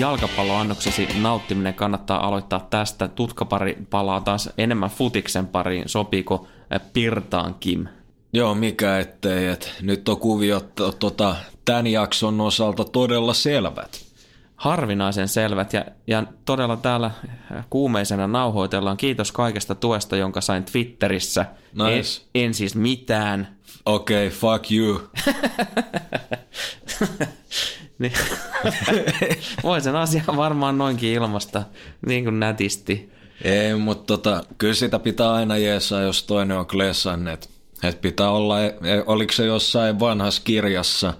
jalkapalloannoksesi nauttiminen kannattaa aloittaa tästä. Tutkapari palaa taas enemmän futiksen pariin. Sopiiko Pirtaan Kim? Joo, mikä ettei. Et nyt on kuviot tota, tämän jakson osalta todella selvät. Harvinaisen selvät ja, ja todella täällä kuumeisena nauhoitellaan. Kiitos kaikesta tuesta, jonka sain Twitterissä. Nice. En, en siis mitään. Okei, okay, fuck you. niin. Voi sen asian varmaan noinkin ilmasta niin kuin nätisti. Ei, mutta tota, kyllä sitä pitää aina jeesaa, jos toinen on klessannet. Että pitää olla, e, oliko se jossain vanhassa kirjassa,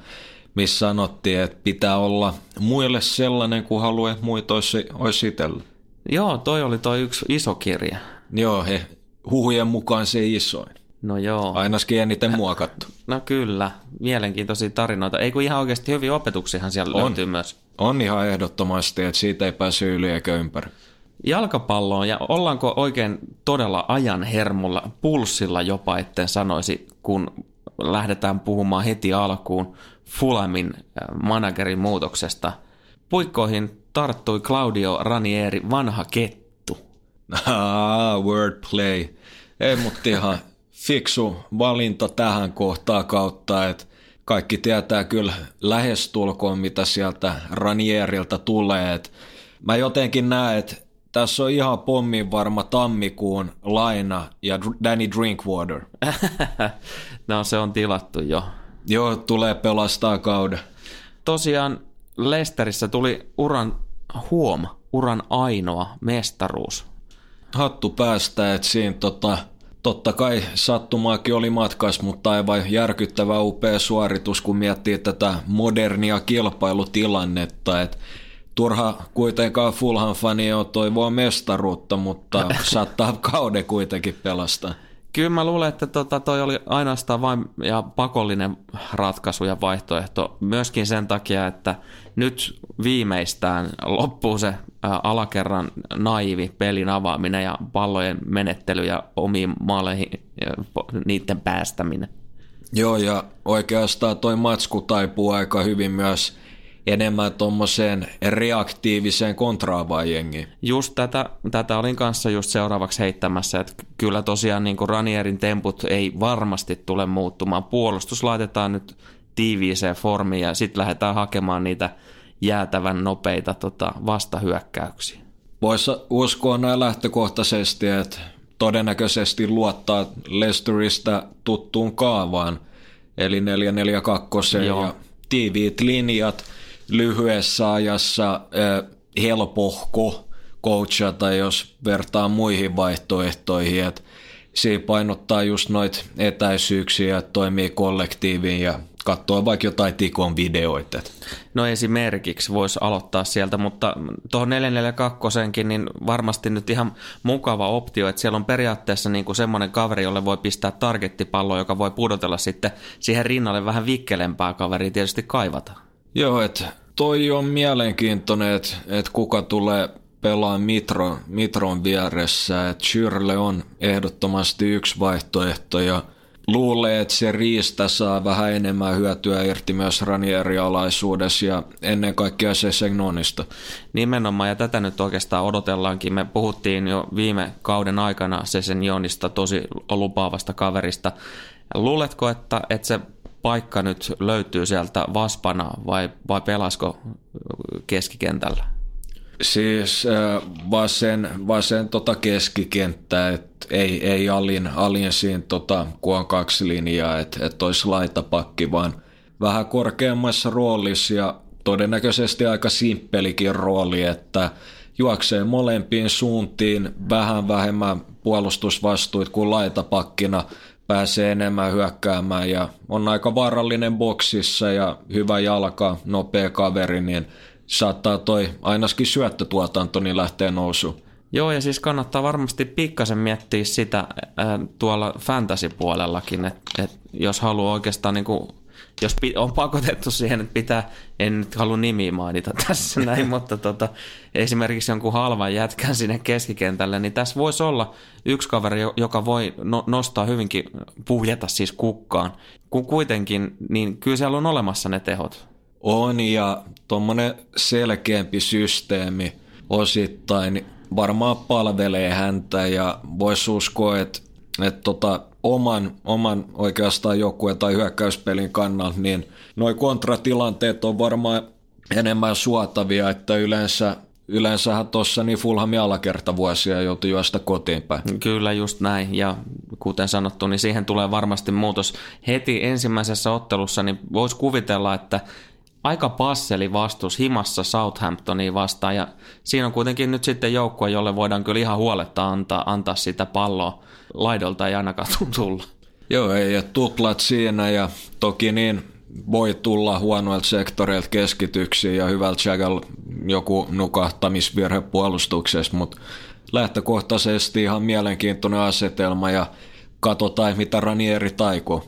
missä sanottiin, että pitää olla muille sellainen, kuin haluaa, että muita olisi, olisi itsellä. Joo, toi oli toi yksi iso kirja. Joo, he, huhujen mukaan se isoin. No joo. Ainakin eniten muokattu. No kyllä, mielenkiintoisia tarinoita. Ei kun ihan oikeasti hyviä opetuksiahan siellä On. löytyy myös. On ihan ehdottomasti, että siitä ei pääse yli eikä ympäri. Jalkapalloon ja ollaanko oikein todella ajan hermolla, pulssilla jopa, etten sanoisi, kun lähdetään puhumaan heti alkuun Fulamin äh, managerin muutoksesta. Puikkoihin tarttui Claudio Ranieri, vanha kettu. Ah, wordplay. Ei, mutta ihan fiksu valinta tähän kohtaan kautta, että kaikki tietää kyllä lähestulkoon, mitä sieltä Ranierilta tulee. Et mä jotenkin näen, että tässä on ihan pommin varma tammikuun laina ja Danny Drinkwater. no se on tilattu jo. Joo, tulee pelastaa kauden. Tosiaan Lesterissä tuli uran huom, uran ainoa mestaruus. Hattu päästä, että siinä tota, totta kai sattumaakin oli matkas, mutta aivan järkyttävä upea suoritus, kun miettii tätä modernia kilpailutilannetta, että turha kuitenkaan Fulham fani on toivoa mestaruutta, mutta saattaa kauden kuitenkin pelastaa. Kyllä mä luulen, että tota, toi oli ainoastaan vain ja pakollinen ratkaisu ja vaihtoehto. Myöskin sen takia, että nyt viimeistään loppuu se alakerran naivi pelin avaaminen ja pallojen menettely ja omiin maaleihin niiden päästäminen. Joo, ja oikeastaan toi matsku taipuu aika hyvin myös enemmän tuommoiseen reaktiiviseen kontraavaan jengiin. Just tätä, tätä olin kanssa just seuraavaksi heittämässä, että kyllä tosiaan niin kuin Ranierin temput ei varmasti tule muuttumaan. Puolustus laitetaan nyt tiiviiseen formiin ja sitten lähdetään hakemaan niitä jäätävän nopeita tota, vastahyökkäyksiä. Voisi uskoa näin lähtökohtaisesti, että todennäköisesti luottaa Leicesteristä tuttuun kaavaan, eli 442 ja tiiviit linjat – lyhyessä ajassa helpohko coachata, jos vertaa muihin vaihtoehtoihin, että siinä painottaa just noita etäisyyksiä, että toimii kollektiiviin ja katsoa vaikka jotain Tikon videoita. No esimerkiksi voisi aloittaa sieltä, mutta tuohon 442 niin varmasti nyt ihan mukava optio, että siellä on periaatteessa niin kuin semmoinen kaveri, jolle voi pistää targettipallo, joka voi pudotella sitten siihen rinnalle vähän vikkelempää kaveria tietysti kaivata. Joo, että toi on mielenkiintoinen, että, että kuka tulee pelaa Mitro, Mitron vieressä. Että Shirley on ehdottomasti yksi vaihtoehto ja luulee, että se riistä saa vähän enemmän hyötyä irti myös Ranieri-alaisuudessa ja ennen kaikkea se Segnonista. Nimenomaan, ja tätä nyt oikeastaan odotellaankin. Me puhuttiin jo viime kauden aikana se Segnonista tosi lupaavasta kaverista. Luuletko, että, että se paikka nyt löytyy sieltä Vaspana vai, vai pelasko keskikentällä? Siis äh, vasen, vasen tota keskikenttä, että ei, ei alin, alin siinä, tota, kun on kaksi linjaa, että et olisi laitapakki, vaan vähän korkeammassa roolissa ja todennäköisesti aika simppelikin rooli, että juoksee molempiin suuntiin vähän vähemmän puolustusvastuit kuin laitapakkina – pääsee enemmän hyökkäämään ja on aika vaarallinen boksissa ja hyvä jalka, nopea kaveri, niin saattaa toi ainakin syöttötuotanto niin lähteä nousuun. Joo, ja siis kannattaa varmasti pikkasen miettiä sitä ää, tuolla fantasy-puolellakin, että et jos haluaa oikeastaan niin kuin jos on pakotettu siihen, että pitää, en nyt halua nimiä mainita tässä näin, mutta tota, esimerkiksi jonkun halvan jätkän sinne keskikentälle, niin tässä voisi olla yksi kaveri, joka voi no, nostaa hyvinkin, puhjeta siis kukkaan. Kun kuitenkin, niin kyllä siellä on olemassa ne tehot. On ja tuommoinen selkeämpi systeemi osittain varmaan palvelee häntä ja voisi uskoa, että, että tota, oman, oman oikeastaan joukkueen tai hyökkäyspelin kannalta, niin noin kontratilanteet on varmaan enemmän suotavia, että yleensä Yleensähän tuossa niin Fulhamin alakertavuosia joutui juosta kotiin päin. Kyllä just näin ja kuten sanottu, niin siihen tulee varmasti muutos. Heti ensimmäisessä ottelussa niin voisi kuvitella, että aika passeli vastus himassa Southamptoniin vastaan ja siinä on kuitenkin nyt sitten joukkue, jolle voidaan kyllä ihan huoletta antaa, antaa sitä palloa. Laidolta ei ainakaan tulla. Joo, ei ja tuplat siinä ja toki niin voi tulla huonoilta sektoreilta keskityksiin ja hyvältä Jagall joku nukahtamisvirhe puolustuksessa, mutta lähtökohtaisesti ihan mielenkiintoinen asetelma ja katsotaan, mitä Ranieri taikoo.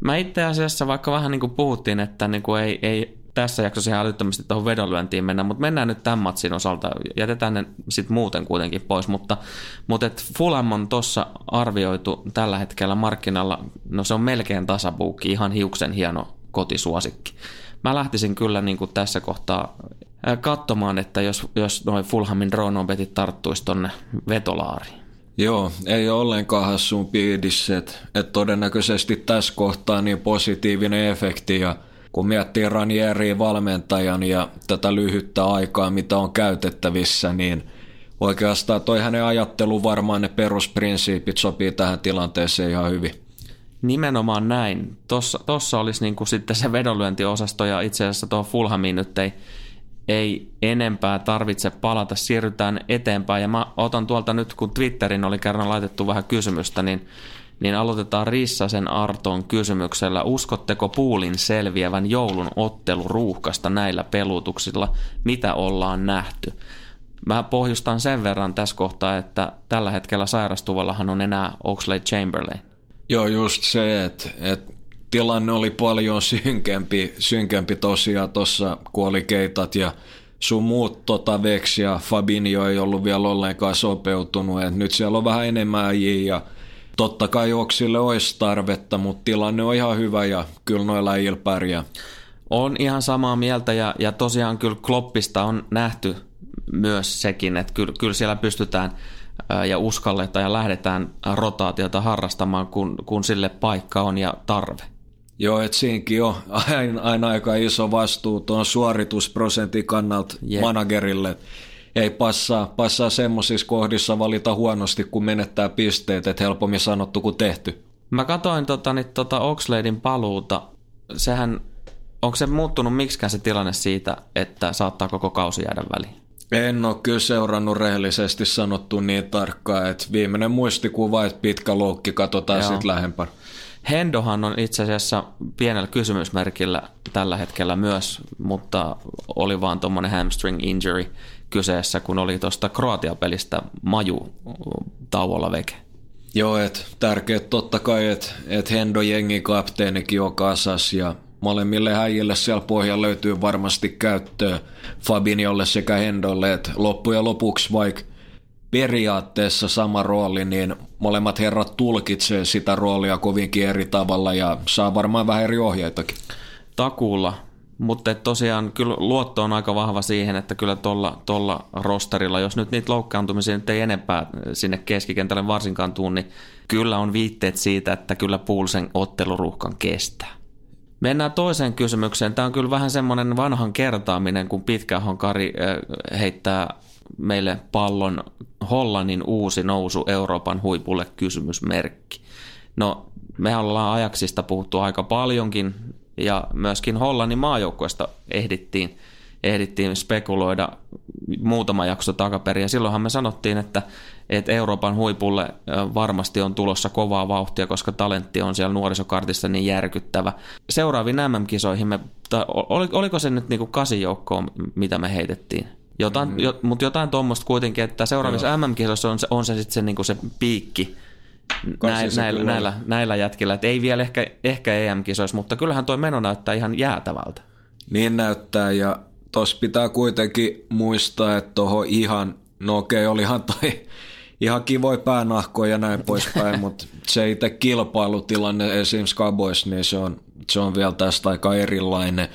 Mä itse asiassa, vaikka vähän niin kuin puhuttiin, että niin kuin ei, ei tässä jaksossa ihan älyttömästi tuohon vedonlyöntiin mennä, mutta mennään nyt tämän matsin osalta, jätetään ne sitten muuten kuitenkin pois, mutta, mutta et Fulham on tuossa arvioitu tällä hetkellä markkinalla, no se on melkein tasapuukki, ihan hiuksen hieno kotisuosikki. Mä lähtisin kyllä niin kuin tässä kohtaa katsomaan, että jos, jos noin Fulhamin Ronobetit tarttuisi tonne vetolaariin. Joo, ei ole ollenkaan hassuun piidissä, että, että todennäköisesti tässä kohtaa niin positiivinen efekti ja kun miettii Ranieriin valmentajan ja tätä lyhyttä aikaa, mitä on käytettävissä, niin oikeastaan toi hänen ajattelu varmaan ne perusprinsiipit sopii tähän tilanteeseen ihan hyvin. Nimenomaan näin. Tossa, tossa olisi niinku sitten se vedonlyöntiosasto ja itse asiassa tuohon Fulhamiin nyt ei, ei enempää tarvitse palata, siirrytään eteenpäin. Ja mä otan tuolta nyt, kun Twitterin oli kerran laitettu vähän kysymystä, niin, niin aloitetaan Rissasen Arton kysymyksellä. Uskotteko Puulin selviävän joulun otteluruuhkasta näillä pelutuksilla? Mitä ollaan nähty? Mä pohjustan sen verran tässä kohtaa, että tällä hetkellä sairastuvallahan on enää Oxlade Chamberlain. Joo, just se, että, että tilanne oli paljon synkempi, synkempi tosiaan tuossa, kun oli keitat ja sun muut tota, Vex ja Fabinho ei ollut vielä ollenkaan sopeutunut. Et nyt siellä on vähän enemmän äijiä ja totta kai Oksille olisi tarvetta, mutta tilanne on ihan hyvä ja kyllä noilla äijillä pärjää. On ihan samaa mieltä ja, ja tosiaan kyllä Kloppista on nähty myös sekin, että kyllä, kyllä siellä pystytään – ja uskalletaan ja lähdetään rotaatiota harrastamaan, kun, kun sille paikka on ja tarve. Joo, että siinkin on aina, aina aika iso vastuu tuon suoritusprosentin kannalta yep. managerille. Ei passaa, passaa semmoisissa kohdissa valita huonosti, kun menettää pisteet, että helpommin sanottu kuin tehty. Mä katsoin tota, niin, tota Oxladein paluuta. Sehän, onko se muuttunut miksikään se tilanne siitä, että saattaa koko kausi jäädä väliin? En ole kyllä seurannut rehellisesti sanottu niin tarkkaan, että viimeinen muistikuva, että pitkä loukki, katsotaan sitten lähempänä. Hendohan on itse asiassa pienellä kysymysmerkillä tällä hetkellä myös, mutta oli vaan tuommoinen hamstring injury kyseessä, kun oli tuosta Kroatia-pelistä maju tauolla veke. Joo, että tärkeää totta kai, että et Hendo jengi kapteenikin on kasas ja molemmille häijille siellä pohjalla löytyy varmasti käyttöä Fabiniolle sekä Hendolle, että loppujen lopuksi vaikka periaatteessa sama rooli, niin molemmat herrat tulkitsee sitä roolia kovinkin eri tavalla ja saa varmaan vähän eri ohjeitakin. Takuulla, mutta tosiaan kyllä luotto on aika vahva siihen, että kyllä tuolla tolla rosterilla, jos nyt niitä loukkaantumisia nyt ei enempää sinne keskikentälle varsinkaan tuu, niin kyllä on viitteet siitä, että kyllä Poolsen otteluruhkan kestää. Mennään toiseen kysymykseen. Tämä on kyllä vähän semmoinen vanhan kertaaminen, kun Pitkähon Kari heittää meille pallon Hollannin uusi nousu Euroopan huipulle kysymysmerkki. No, me ollaan ajaksista puhuttu aika paljonkin ja myöskin Hollannin maajoukkueesta ehdittiin, ehdittiin spekuloida muutama jakso takaperin ja silloinhan me sanottiin, että että Euroopan huipulle varmasti on tulossa kovaa vauhtia, koska talentti on siellä nuorisokartissa niin järkyttävä. Seuraaviin MM-kisoihin, me, oliko se nyt niinku kasijoukkoa, mitä me heitettiin? Jotain, mm. jo, mutta jotain tuommoista kuitenkin, että seuraavissa MM-kisoissa on se, on se sitten se, niinku se piikki näillä, näillä, näillä, näillä jätkillä. Et ei vielä ehkä, ehkä EM-kisoissa, mutta kyllähän tuo meno näyttää ihan jäätävältä. Niin näyttää ja tuossa pitää kuitenkin muistaa, että tuohon ihan, no okei, olihan toi ihan kivoja päänahkoja ja näin poispäin, mutta se itse kilpailutilanne esimerkiksi Cowboys, niin se on, se on vielä tästä aika erilainen.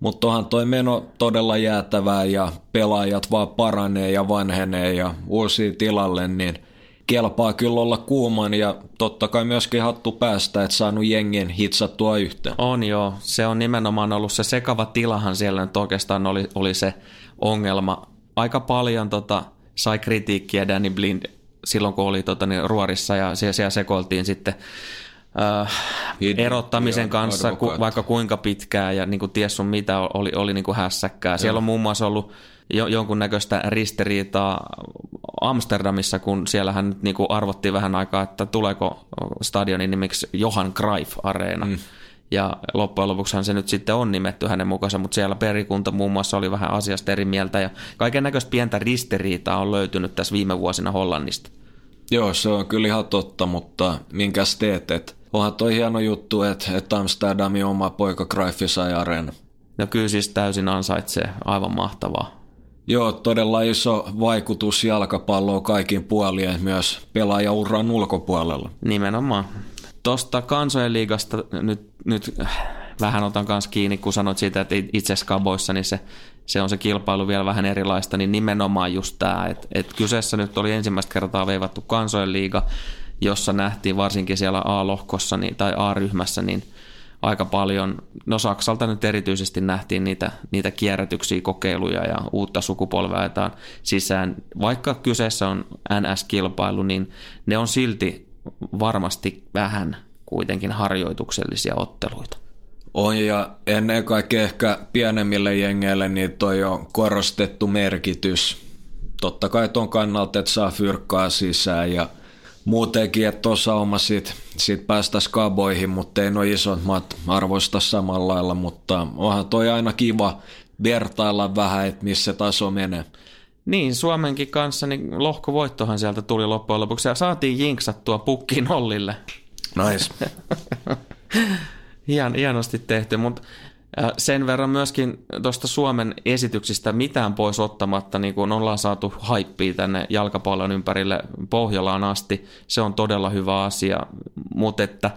Mutta onhan toi meno todella jäätävää ja pelaajat vaan paranee ja vanhenee ja uusia tilalle, niin kelpaa kyllä olla kuuman ja totta kai myöskin hattu päästä, että saanut jengin hitsattua yhteen. On joo, se on nimenomaan ollut se sekava tilahan siellä nyt oikeastaan oli, oli se ongelma. Aika paljon tota, sai kritiikkiä Danny Blind silloin, kun oli tota, niin, ruorissa ja siellä, siellä sekoiltiin sitten äh, erottamisen kanssa, ku, vaikka kuinka pitkään ja niin kuin ties sun mitä oli, oli niin kuin hässäkkää. Siellä on muun muassa ollut jo, jonkunnäköistä ristiriitaa Amsterdamissa, kun siellähän nyt niin kuin arvottiin vähän aikaa, että tuleeko stadionin nimiksi Johan Cruyff Areena. Mm. Ja loppujen lopuksihan se nyt sitten on nimetty hänen mukaansa, mutta siellä perikunta muun muassa oli vähän asiasta eri mieltä ja kaiken näköistä pientä ristiriitaa on löytynyt tässä viime vuosina Hollannista. Joo, se on kyllä ihan totta, mutta minkäs teet, että onhan toi hieno juttu, että, että Amsterdamin oma poika Cruyff sai areena. No kyllä siis täysin ansaitsee, aivan mahtavaa. Joo, todella iso vaikutus jalkapalloon kaikin puolien, myös pelaajauran ulkopuolella. Nimenomaan. Tuosta kansojen liigasta nyt, nyt vähän otan kanssa kiinni, kun sanoit siitä, että itse skaboissa niin se, se on se kilpailu vielä vähän erilaista, niin nimenomaan just tämä, että, että kyseessä nyt oli ensimmäistä kertaa veivattu kansojen liiga, jossa nähtiin varsinkin siellä A-lohkossa niin, tai A-ryhmässä, niin aika paljon, no Saksalta nyt erityisesti nähtiin niitä, niitä kierrätyksiä, kokeiluja ja uutta sukupolvea ajetaan sisään. Vaikka kyseessä on NS-kilpailu, niin ne on silti varmasti vähän kuitenkin harjoituksellisia otteluita. On ja ennen kaikkea ehkä pienemmille jengeille niin toi on korostettu merkitys. Totta kai tuon kannalta, että saa fyrkkaa sisään ja muutenkin, että tuossa oma sit, sit päästä skaboihin, mutta ei noin isot maat arvoista samalla lailla, mutta onhan toi aina kiva vertailla vähän, että missä taso menee. Niin, Suomenkin kanssa niin lohkovoittohan sieltä tuli loppujen lopuksi ja saatiin jinksattua pukki nollille. Nice. Hien, hienosti tehty, mutta sen verran myöskin tuosta Suomen esityksistä mitään pois ottamatta, niin kun ollaan saatu haippia tänne jalkapallon ympärille Pohjolaan asti, se on todella hyvä asia, mutta että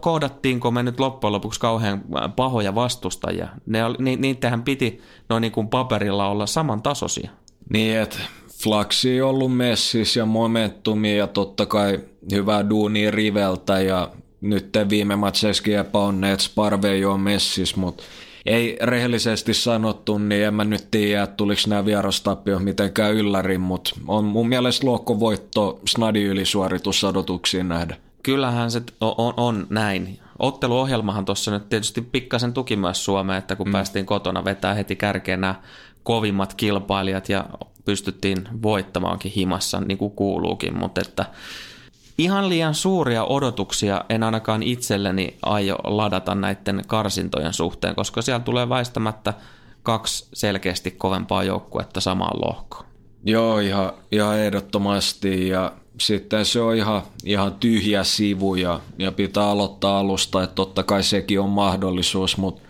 kohdattiinko me nyt loppujen lopuksi kauhean pahoja vastustajia? Ne, ni, niitähän piti noin niin kuin paperilla olla samantasoisia. Niin, että Flaksi on ollut messis ja momentumia ja totta kai hyvää duunia riveltä ja nyt viime matseissakin epäonneet, Sparve ei ole messis, mutta ei rehellisesti sanottu, niin en mä nyt tiedä, että tuliko nämä vierastappiot mitenkään yllärin, mutta on mun mielestä lohkovoitto snadi ylisuoritus odotuksiin nähdä. Kyllähän se on, on, on näin. Otteluohjelmahan tuossa nyt tietysti pikkasen tuki myös Suomeen, että kun mm. päästiin kotona vetää heti kärkeen nämä kovimmat kilpailijat ja pystyttiin voittamaankin himassa niin kuin kuuluukin, mutta että ihan liian suuria odotuksia en ainakaan itselleni aio ladata näiden karsintojen suhteen, koska siellä tulee väistämättä kaksi selkeästi kovempaa joukkuetta samaan lohkoon. Joo, ihan, ihan ehdottomasti ja sitten se on ihan, ihan tyhjä sivu ja, ja pitää aloittaa alusta, että totta kai sekin on mahdollisuus, mutta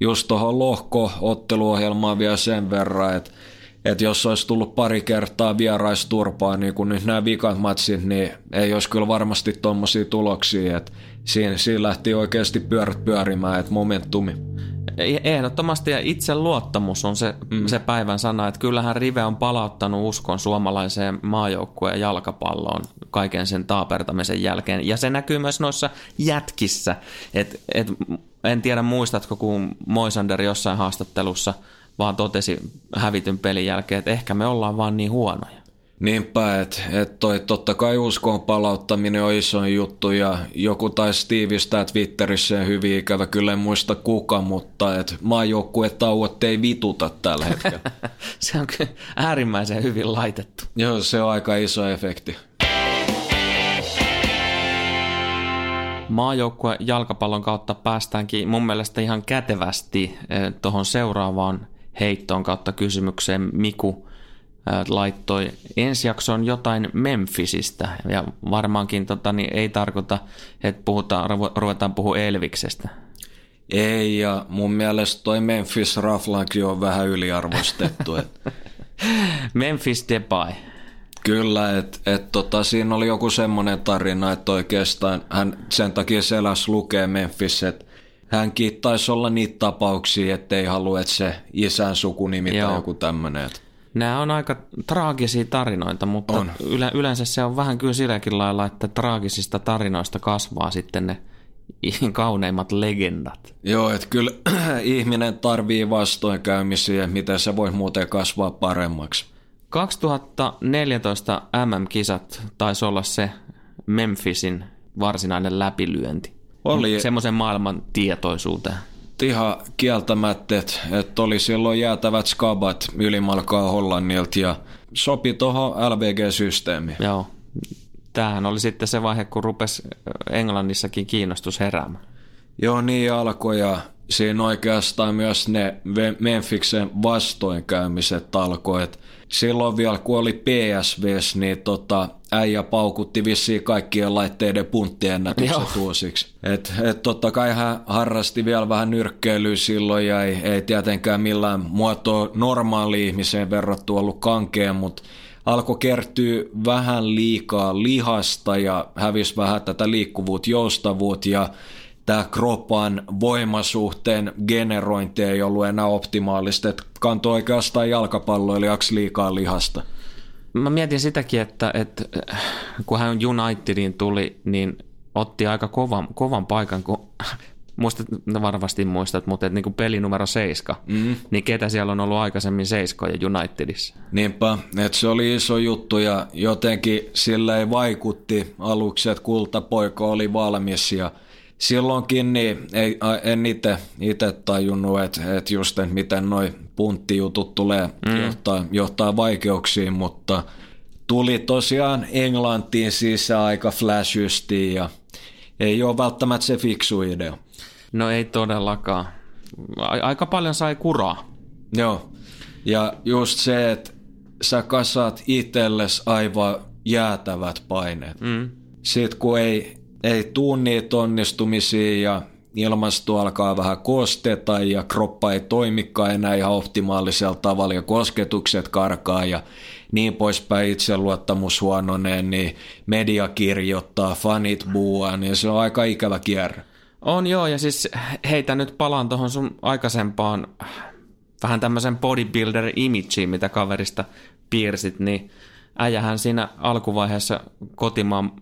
just tuohon lohko-otteluohjelmaan vielä sen verran, että että jos olisi tullut pari kertaa vieraisturpaa, niin kuin nyt nämä vikat matsit, niin ei olisi kyllä varmasti tuommoisia tuloksia. Että siinä, siinä lähti oikeasti pyörät pyörimään, että momentumi. Ehdottomasti ja itseluottamus on se, mm. se päivän sana, että kyllähän Rive on palauttanut uskon suomalaiseen maajoukkueen jalkapalloon kaiken sen taapertamisen jälkeen. Ja se näkyy myös noissa jätkissä. Et, et, en tiedä muistatko, kun Moisander jossain haastattelussa – vaan totesi hävityn pelin jälkeen, että ehkä me ollaan vaan niin huonoja. Niinpä, että et toi totta kai uskon palauttaminen on iso juttu ja joku taisi tiivistää Twitterissä hyvin ikävä, kyllä en muista kuka, mutta et tauot ei vituta tällä hetkellä. se on kyllä äärimmäisen hyvin laitettu. Joo, se on aika iso efekti. Maajoukkue jalkapallon kautta päästäänkin mun mielestä ihan kätevästi eh, tuohon seuraavaan heittoon kautta kysymykseen Miku laittoi ensi jakson jotain Memphisistä ja varmaankin tota, niin ei tarkoita, että puhutaan, ruvetaan puhua Elviksestä. Ei, ja mun mielestä toi Memphis Raflankin on vähän yliarvostettu. Memphis Depay. Kyllä, että et, tota, siinä oli joku semmoinen tarina, että oikeastaan hän sen takia seläs lukee Memphis, että hänkin taisi olla niitä tapauksia, ettei halua, että se isän sukunimi Joo. tai joku tämmöinen. Nämä on aika traagisia tarinoita, mutta On. yle, yleensä se on vähän kyllä silläkin lailla, että traagisista tarinoista kasvaa sitten ne kauneimmat legendat. Joo, että kyllä ihminen tarvii vastoinkäymisiä, miten se voi muuten kasvaa paremmaksi. 2014 MM-kisat taisi olla se Memphisin varsinainen läpilyönti. Oli. Semmoisen maailman tietoisuuteen. Ihan kieltämättä, että, että oli silloin jäätävät skabat ylimalkaa Hollannilta ja sopi tuohon LVG-systeemiin. Joo. Tämähän oli sitten se vaihe, kun rupesi Englannissakin kiinnostus heräämään. Joo, niin alkoi ja siinä oikeastaan myös ne Mempfiksen vastoinkäymiset alkoi. Et silloin vielä kun oli PSVs, niin tota, äijä paukutti vissiin kaikkien laitteiden punttiennätykset uusiksi. Et, et totta kai hän harrasti vielä vähän nyrkkeilyä silloin ja ei, ei tietenkään millään muotoa normaali ihmiseen verrattu ollut kankeen, mutta alkoi kertyä vähän liikaa lihasta ja hävisi vähän tätä liikkuvuutta, joustavuutta ja tämä kropan voimasuhteen generointi ei ollut enää optimaalista, että kantoi oikeastaan jalkapalloilijaksi liikaa lihasta. Mä mietin sitäkin, että, että kun hän Unitediin tuli, niin otti aika kovan, kovan paikan, kun muistat, no varmasti muistat, mutta että niin kuin peli numero 7, mm. niin ketä siellä on ollut aikaisemmin seiskoja Unitedissa? Niinpä, että se oli iso juttu ja jotenkin sillä ei vaikutti aluksi, että kultapoika oli valmis ja silloinkin niin ei, en itse tajunnut, että, että just että miten noi punttijutut tulee mm. johtaa, johtaa vaikeuksiin, mutta tuli tosiaan Englantiin sisään aika flashysti ja ei ole välttämättä se fiksu idea. No ei todellakaan. Aika paljon sai kuraa. Joo, ja just se, että sä kasaat itselles aivan jäätävät paineet. Mm. Sitten kun ei, ei tuu niitä onnistumisia ja ilmasto alkaa vähän kosteta ja kroppa ei toimikaan enää ihan optimaalisella tavalla ja kosketukset karkaa ja niin poispäin itseluottamus huononee, niin media kirjoittaa, fanit buuaa, niin se on aika ikävä kierre. On joo, ja siis heitä nyt palaan tuohon sun aikaisempaan vähän tämmöisen bodybuilder-imageen, mitä kaverista piirsit, niin äijähän siinä alkuvaiheessa kotimaan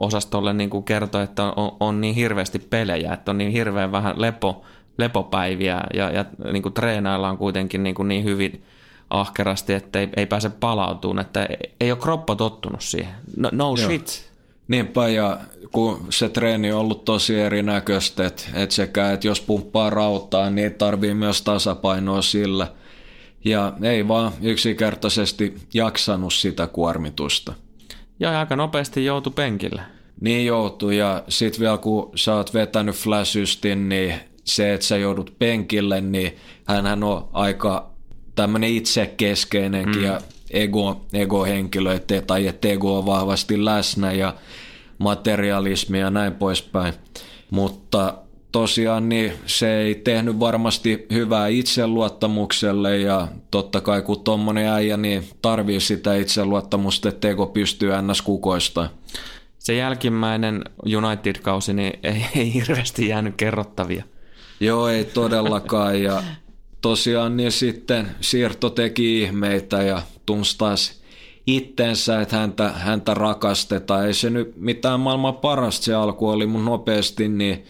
osastolle niin kuin kertoi, että on, on niin hirveästi pelejä, että on niin hirveän vähän lepo, lepopäiviä ja, ja niin kuin treenaillaan kuitenkin niin, kuin niin hyvin ahkerasti, että ei, ei pääse palautumaan, että ei, ole kroppa tottunut siihen. No, no shit. Niinpä, ja kun se treeni on ollut tosi erinäköistä, että et sekä, että jos pumppaa rautaa, niin tarvii myös tasapainoa sillä. Ja ei vaan yksinkertaisesti jaksanut sitä kuormitusta. Ja aika nopeasti joutui penkille. Niin joutuu, ja sit vielä kun sä oot vetänyt flashystin, niin se, että sä joudut penkille, niin hänhän on aika tämmöinen itsekeskeinenkin mm. ja ego, ego-henkilö, ettei, tai että ego on vahvasti läsnä ja materialismi ja näin poispäin. Mutta tosiaan niin se ei tehnyt varmasti hyvää itseluottamukselle ja totta kai kun tommonen äijä niin tarvii sitä itseluottamusta, että ego pystyy ns. kukoista. Se jälkimmäinen United-kausi niin ei, ei hirveästi jäänyt kerrottavia. Joo, ei todellakaan ja tosiaan niin sitten siirto teki ihmeitä ja tunsi taas itsensä, että häntä, häntä rakastetaan. Ei se nyt mitään maailman parasta se alku oli, mutta nopeasti niin,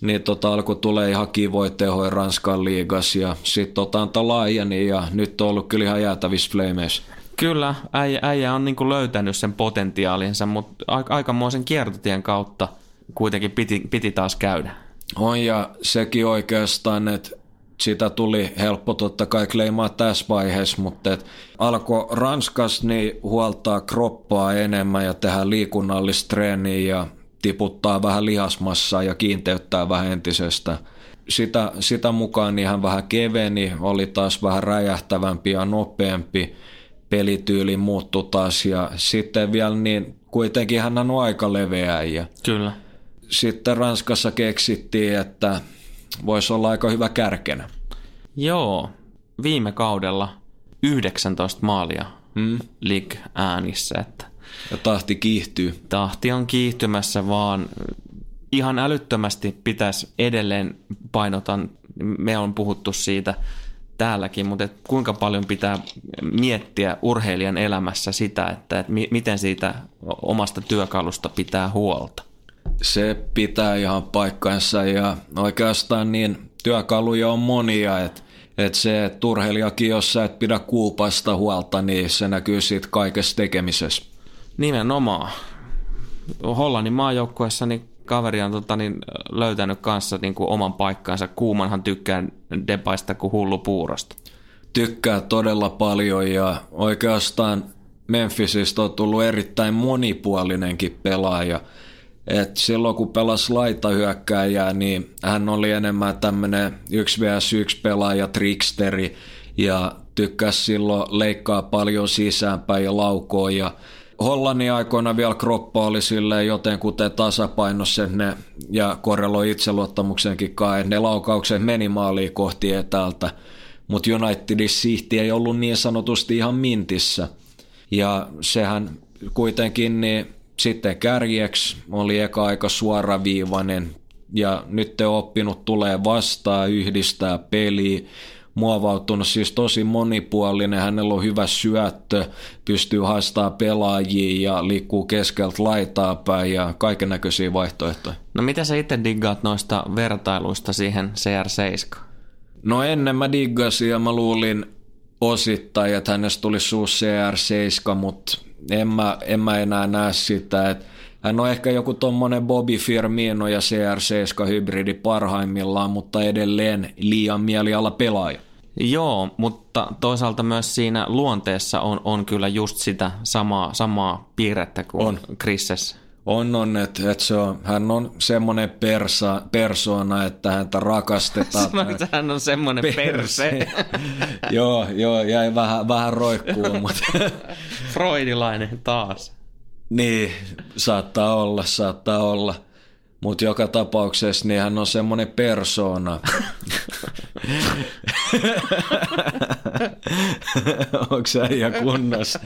niin tota alkoi tulee ihan kivoja tehoja Ranskan liigas ja sitten otanta laajeni ja nyt on ollut kyllä ihan jäätävissä flameissa. Kyllä, äijä, äijä on niinku löytänyt sen potentiaalinsa, mutta aika, aikamoisen kiertotien kautta kuitenkin piti, piti taas käydä. On ja sekin oikeastaan, että sitä tuli helppo totta kai kleimaa tässä vaiheessa, mutta et alkoi Ranskas niin huoltaa kroppaa enemmän ja tehdä liikunnallista treeniä ja tiputtaa vähän lihasmassaa ja kiinteyttää vähän entisestä. Sitä, sitä mukaan niin hän vähän keveni, oli taas vähän räjähtävämpi ja nopeampi, pelityyli muuttui taas ja sitten vielä niin kuitenkin hän on aika leveä ja Kyllä. sitten Ranskassa keksittiin, että voisi olla aika hyvä kärkenä. Joo, viime kaudella 19 maalia Mm. League äänissä, että tahti kiihtyy. tahti on kiihtymässä vaan ihan älyttömästi pitäisi edelleen painotan, me on puhuttu siitä täälläkin, mutta et kuinka paljon pitää miettiä urheilijan elämässä sitä, että et mi- miten siitä omasta työkalusta pitää huolta? Se pitää ihan paikkansa ja oikeastaan niin työkaluja on monia, että et se, että urheilijakin, jos sä et pidä kuupasta huolta, niin se näkyy siitä kaikessa tekemisessä. Nimenomaan. Hollannin maajoukkueessa niin kaveri on tota, niin, löytänyt kanssa niin kuin oman paikkansa. Kuumanhan tykkää depaista kuin hullu puurosta. Tykkää todella paljon ja oikeastaan Memphisistä on tullut erittäin monipuolinenkin pelaaja. Et silloin kun pelasi laitahyökkääjää, niin hän oli enemmän tämmöinen 1 vs 1 pelaaja, tricksteri ja tykkäsi silloin leikkaa paljon sisäänpäin ja laukoa ja Hollannin aikoina vielä kroppa oli silleen jotenkuten tasapainossa ne, ja korreloi itseluottamuksenkin kai. Ne laukaukset meni maaliin kohti etäältä, mutta Unitedissa sihti ei ollut niin sanotusti ihan mintissä. Ja sehän kuitenkin niin sitten kärjeksi oli eka aika suoraviivainen ja nyt te oppinut tulee vastaan, yhdistää peliä, muovautunut siis tosi monipuolinen, hänellä on hyvä syöttö, pystyy haastaa pelaajia ja liikkuu keskeltä laitaa päin ja kaiken näköisiä vaihtoehtoja. No mitä sä itse diggaat noista vertailuista siihen CR7? No ennen mä diggasin ja mä luulin osittain, että hänestä tulisi uusi CR7, mutta en mä, en mä enää näe sitä, että hän on ehkä joku tommonen Bobby Firmino ja CR7 hybridi parhaimmillaan, mutta edelleen liian mieliala pelaaja. Joo, mutta toisaalta myös siinä luonteessa on, on kyllä just sitä samaa, samaa piirrettä kuin on. Chrisessä. On, on, että et se on, hän on semmoinen persa, persona, että häntä rakastetaan. Sanoit, hän on semmoinen perse. perse. joo, joo, jäi vähän, vähän roikkuun, mutta... Freudilainen taas. Niin, saattaa olla, saattaa olla. Mutta joka tapauksessa niin hän on semmoinen persona. Onko se ihan kunnossa?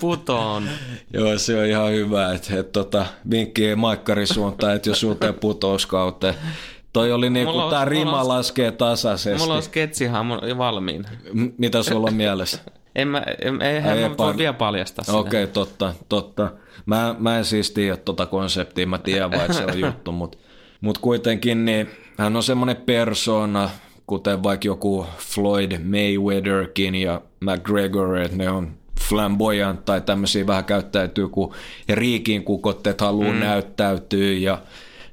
Putoon. Joo, se on ihan hyvä. Että et, tota, vinkki Maikkari suuntaan, että jos uuteen putouskauteen. Toi oli niin kuin tämä rima mulla laskee tasaisesti. Mulla on sketsihan valmiin. M- mitä sulla on mielessä? En mä, en, eihän Ei, mä voi vielä paljastaa sitä. Okei, okay, totta, totta. Mä, mä en siis tiedä tuota konseptia, mä tiedän vaan, että se on juttu, mutta mut kuitenkin niin hän on semmoinen persona, kuten vaikka joku Floyd Mayweatherkin ja McGregor, että ne on flamboyant tai tämmöisiä vähän käyttäytyy, kun riikin kukotteet haluaa mm. näyttäytyä ja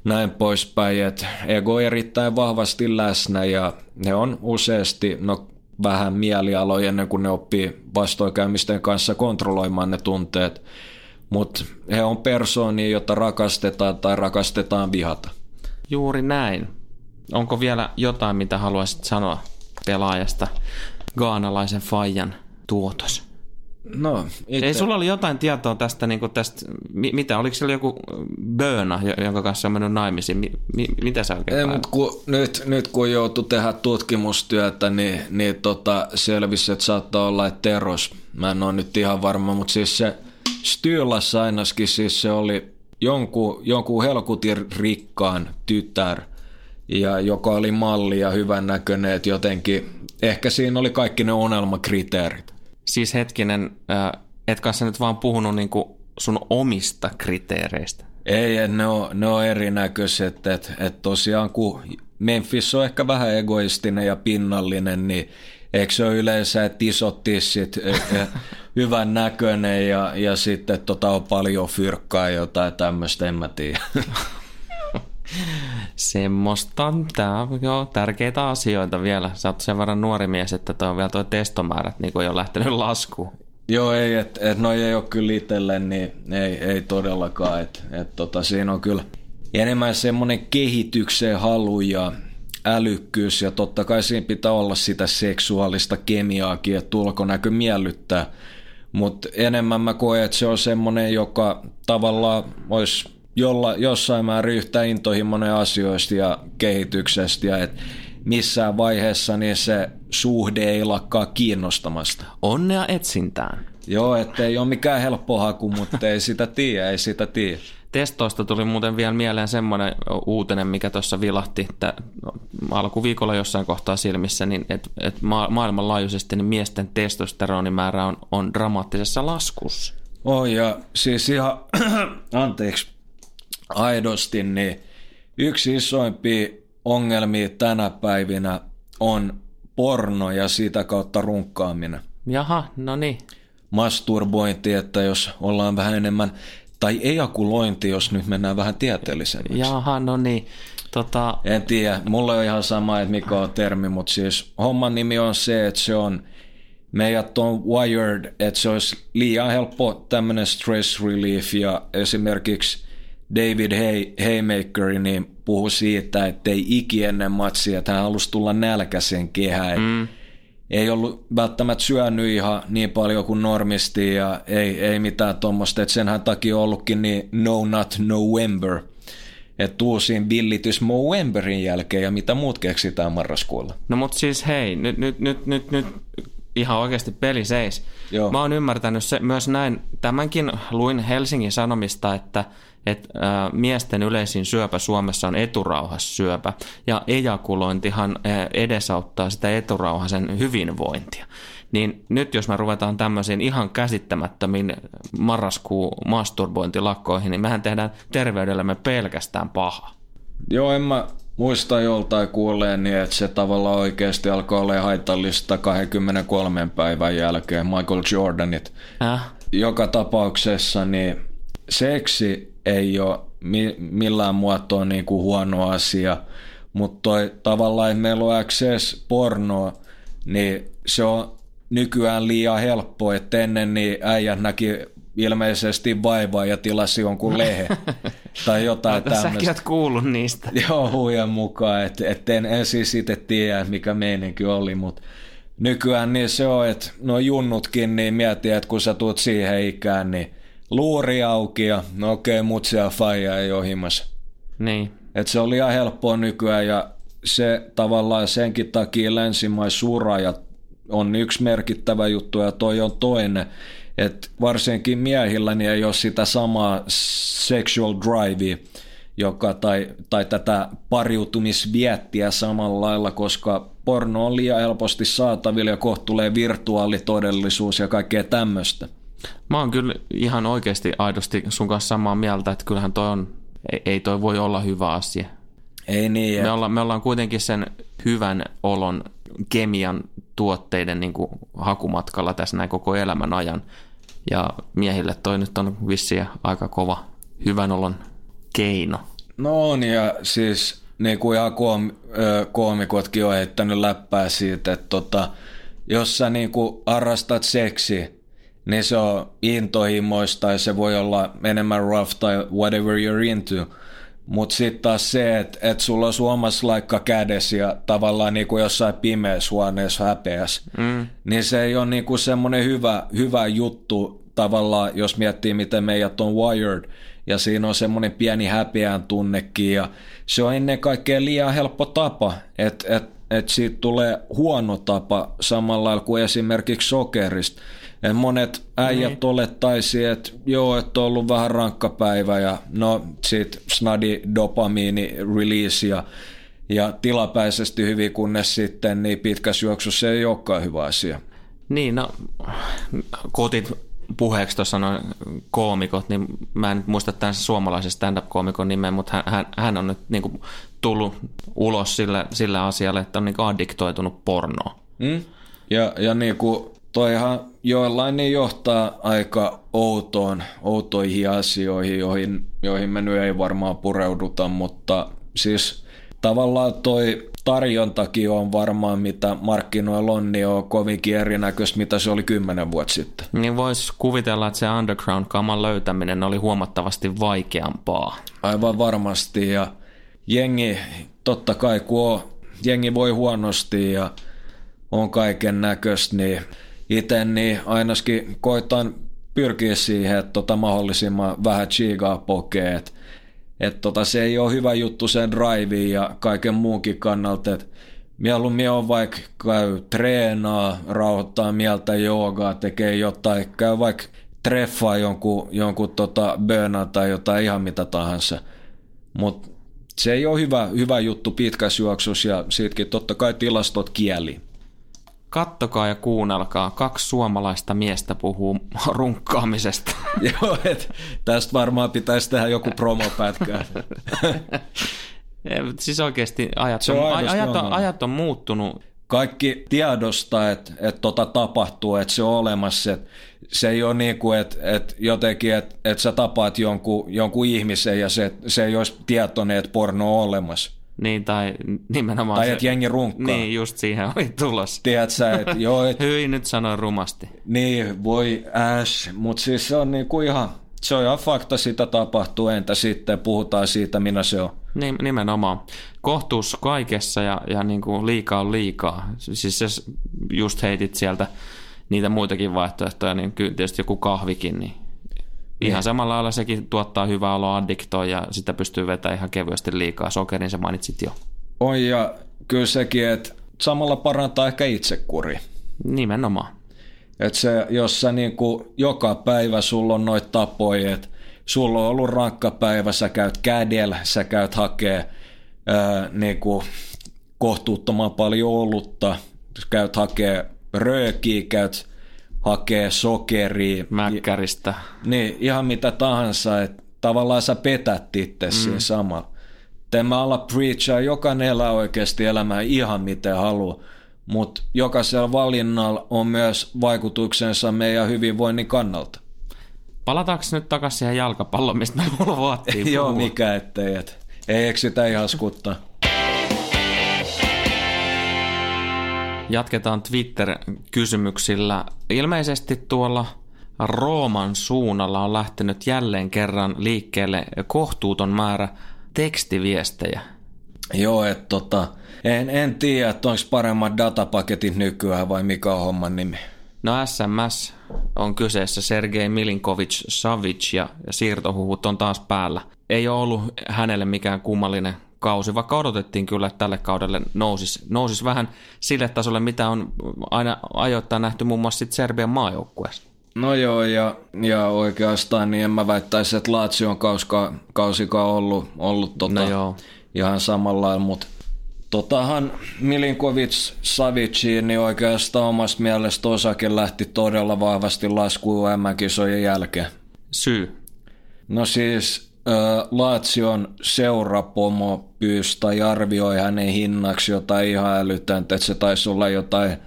näin poispäin, että ego erittäin vahvasti läsnä ja ne on useasti, no vähän mielialoja ennen kuin ne oppii vastoinkäymisten kanssa kontrolloimaan ne tunteet. Mutta he on persoonia, jota rakastetaan tai rakastetaan vihata. Juuri näin. Onko vielä jotain, mitä haluaisit sanoa pelaajasta gaanalaisen Fajan tuotos? No, itse... Ei sulla oli jotain tietoa tästä, niin tästä mitä, oliko siellä joku Böna, jonka kanssa on mennyt naimisiin? Mi, mi, mitä sä oikein Ei, mutta kun, nyt, nyt kun joutui tehdä tutkimustyötä, niin, niin tota, selvisi, että saattaa olla, että Teros, mä en ole nyt ihan varma, mutta siis se Stylas ainakin, siis se oli jonkun, jonkun helkutin rikkaan tytär, ja joka oli malli ja hyvän näköinen, että jotenkin, ehkä siinä oli kaikki ne onelmakriteerit. Siis hetkinen, et kanssa nyt vaan puhunut niinku sun omista kriteereistä. Ei, ne on, ne on erinäköiset. Että et, et tosiaan kun Memphis on ehkä vähän egoistinen ja pinnallinen, niin eikö se ole yleensä, että isot tissit, e, e, hyvän näköinen ja, ja sitten tota on paljon fyrkkaa jotain tämmöistä, en mä tiedä. Semmosta, tää on jo tärkeitä asioita vielä. Sä oot sen verran nuori mies, että toi on vielä toi testomäärät niin jo lähtenyt laskuun. Joo, ei, että et, no ei ole kyllä itselle, niin ei, ei todellakaan. Et, et, tota, siinä on kyllä enemmän semmoinen kehityksen halu ja älykkyys ja totta kai siinä pitää olla sitä seksuaalista kemiaakin, että ulkonäkö miellyttää. Mutta enemmän mä koen, että se on semmoinen, joka tavallaan olisi jolla, jossain määrin yhtä intohimoinen asioista ja kehityksestä ja että missään vaiheessa niin se suhde ei lakkaa kiinnostamasta. Onnea etsintään. Joo, ettei ole mikään helppo haku, mutta ei sitä tiedä, ei sitä tiedä. Testoista tuli muuten vielä mieleen semmoinen uutinen, mikä tuossa vilahti että alkuviikolla jossain kohtaa silmissä, niin että et ma- maailmanlaajuisesti niin miesten testosteronimäärä on, on dramaattisessa laskussa. Oh, ja siis ihan, anteeksi, aidosti, niin yksi isoimpia ongelmia tänä päivinä on porno ja sitä kautta runkkaaminen. Jaha, no niin. Masturbointi, että jos ollaan vähän enemmän, tai ejakulointi, jos nyt mennään vähän tieteellisemmäksi. Jaha, no niin. Tota... En tiedä, mulla on ihan sama, että mikä on termi, mutta siis homman nimi on se, että se on, meidät on wired, että se olisi liian helppo tämmöinen stress relief ja esimerkiksi David Hay, Haymaker niin puhui siitä, että ei iki ennen matsia, että hän halusi tulla nälkäisen kehään. Mm. Ei ollut välttämättä syönyt ihan niin paljon kuin normisti ja ei, ei mitään tuommoista, että senhän takia ollutkin niin no not November. Että tuu siinä villitys Movemberin jälkeen ja mitä muut keksitään marraskuulla. No mut siis hei, nyt, nyt, nyt, nyt, nyt ihan oikeasti peli seis. Joo. Mä oon ymmärtänyt se, myös näin, tämänkin luin Helsingin Sanomista, että että ä, miesten yleisin syöpä Suomessa on eturauhassyöpä, ja ejakulointihan ä, edesauttaa sitä eturauhasen hyvinvointia. Niin nyt jos me ruvetaan tämmöisiin ihan käsittämättömiin marraskuu masturbointilakkoihin, niin mehän tehdään terveydellemme pelkästään paha. Joo, en mä muista joltain kuulleen niin, että se tavallaan oikeasti alkoi olla haitallista 23 päivän jälkeen Michael Jordanit. Äh? Joka tapauksessa niin seksi ei ole mi- millään muotoa niin kuin huono asia, mutta tavallaan, että meillä on access pornoa, niin se on nykyään liian helppo, että ennen niin äijät näki ilmeisesti vaivaa ja tilasi jonkun lehe tai jotain no, tämmöistä. Säkin oot kuullut niistä. Joo, huijan mukaan, että et en, en siis itse tiedä, mikä meininki oli, mutta nykyään niin se on, että no junnutkin, niin miettii, että kun sä tuut siihen ikään, niin luuri auki ja no okei, okay, mutsi ja faija ei ole himassa. Niin. Et se oli ihan helppoa nykyään ja se tavallaan senkin takia ja on yksi merkittävä juttu ja toi on toinen, että varsinkin miehillä niin ei ole sitä samaa sexual drivea, joka, tai, tai tätä pariutumisviettiä samalla lailla, koska porno on liian helposti saatavilla ja kohta tulee virtuaalitodellisuus ja kaikkea tämmöistä. Mä oon kyllä ihan oikeasti aidosti sun kanssa samaa mieltä, että kyllähän toi on, ei toi voi olla hyvä asia. Ei niin. Me ollaan, me ollaan kuitenkin sen hyvän olon kemian tuotteiden niin kuin hakumatkalla tässä näin koko elämän ajan. Ja miehille toi nyt on vissiin aika kova hyvän olon keino. No on, ja siis niin kuin ihan koom, koomikotkin on heittänyt läppää siitä, että tota, jos sä niin kuin harrastat seksiä, niin se on intohimoista ja se voi olla enemmän rough tai whatever you're into. Mutta sitten taas se, että et sulla on suomassa laikka kädessä ja tavallaan niinku jossain pimeässä huoneessa häpeässä, mm. niin se ei ole niinku semmoinen hyvä, hyvä juttu tavallaan, jos miettii, miten meidät on wired, ja siinä on semmoinen pieni häpeän tunnekin, ja se on ennen kaikkea liian helppo tapa, että et, et siitä tulee huono tapa samalla lailla kuin esimerkiksi sokerista. Et monet äijät niin. olettaisi, että joo, että on ollut vähän rankka päivä ja no sit snadi dopamiini release ja, ja tilapäisesti hyvin, kunnes sitten niin pitkässä juoksussa ei olekaan hyvä asia. Niin, no kotit puheeksi tuossa noin koomikot, niin mä en nyt muista tämän suomalaisen stand-up-koomikon nimen, mutta hän, hän, hän on nyt niin kuin tullut ulos sillä, sillä asialla, että on niin addiktoitunut pornoon. Mm. Ja, ja niin kuin toihan joillain niin johtaa aika outoon, outoihin asioihin, joihin, joihin me nyt ei varmaan pureuduta, mutta siis tavallaan toi tarjontakin on varmaan, mitä markkinoilla on, niin on kovinkin erinäköistä, mitä se oli kymmenen vuotta sitten. Niin voisi kuvitella, että se underground-kaman löytäminen oli huomattavasti vaikeampaa. Aivan varmasti, ja jengi, totta kai kun on, jengi voi huonosti ja on kaiken näköistä, niin itse niin ainakin koitan pyrkiä siihen, että tota mahdollisimman vähän chigaa pokee, että et tota, se ei ole hyvä juttu sen driveen ja kaiken muunkin kannalta, että mieluummin on vaikka käy treenaa, rauhoittaa mieltä joogaa, tekee jotain, käy vaikka treffaa jonkun, jonkun tota Böna tai jotain ihan mitä tahansa. Mutta se ei ole hyvä, hyvä juttu pitkässä juoksussa ja siitäkin totta kai tilastot kieli. Kattokaa ja kuunnelkaa. Kaksi suomalaista miestä puhuu runkkaamisesta. Joo, et tästä varmaan pitäisi tehdä joku promopätkä. siis oikeasti ajat on, on, ajat, on, ajat on muuttunut. Kaikki tiedosta, että et tota tapahtuu, että se on olemassa. Et se ei ole niin kuin, että et jotenkin, että et sä tapaat jonkun, jonkun ihmisen ja se, se ei olisi tietoinen, että porno on olemassa. Niin, tai nimenomaan Tai että jengi runkkaa. Niin, just siihen oli tulos. Tiedät sä, että joo, et, Hyi, nyt sanoin rumasti. Niin, voi äs, mutta siis se on niinku ihan, se on ihan fakta, sitä tapahtuu, entä sitten puhutaan siitä, minä se on. Niin, nimenomaan. Kohtuus kaikessa ja, ja niin kuin liikaa on liikaa. Siis se just heitit sieltä niitä muitakin vaihtoehtoja, niin kyllä tietysti joku kahvikin, niin Ihan niin. samalla lailla sekin tuottaa hyvää oloa addiktoi ja sitä pystyy vetämään ihan kevyesti liikaa. Sokerin sä mainitsit jo. On ja kyllä sekin, että samalla parantaa ehkä itsekuri. Nimenomaan. Että se, jos sä niinku joka päivä sulla on noita tapoja, että sulla on ollut rankka päivä, sä käyt kädellä, sä käyt hakee ää, niinku kohtuuttoman paljon olutta, käyt hakee röökiä, käyt hakee sokeria. Mäkkäristä. Niin, ihan mitä tahansa, että tavallaan sä petät itse mm. siinä samalla. En mä ala preachaa, jokainen elää oikeasti elämää ihan miten haluaa, mutta jokaisella valinnalla on myös vaikutuksensa meidän hyvinvoinnin kannalta. Palataanko nyt takaisin siihen jalkapalloon, mistä me mulla Joo, mikä ettei, et. ei eksitä ihan skuttaa. Jatketaan Twitter-kysymyksillä. Ilmeisesti tuolla Rooman suunnalla on lähtenyt jälleen kerran liikkeelle kohtuuton määrä tekstiviestejä. Joo, että tota, en, en tiedä, että onko paremmat datapaketit nykyään vai mikä on homman nimi. No SMS on kyseessä Sergei Milinkovic Savic ja siirtohuhut on taas päällä. Ei ole ollut hänelle mikään kummallinen kausi, vaikka odotettiin kyllä, että tälle kaudelle nousisi, nousisi vähän sille tasolle, mitä on aina ajoittain nähty muun muassa sit Serbian maajoukkueessa. No joo, ja, ja oikeastaan niin en mä väittäisi, että Lazio on kauska, kausikaan ollut, ollut tota, no joo. ihan samalla mutta totahan Milinkovic Saviciin, niin oikeastaan omasta mielestä osake lähti todella vahvasti laskuun M-kisojen jälkeen. Syy? No siis Laatsion seurapomo pyysi tai arvioi hänen hinnaksi jotain ihan älytöntä, että se taisi olla jotain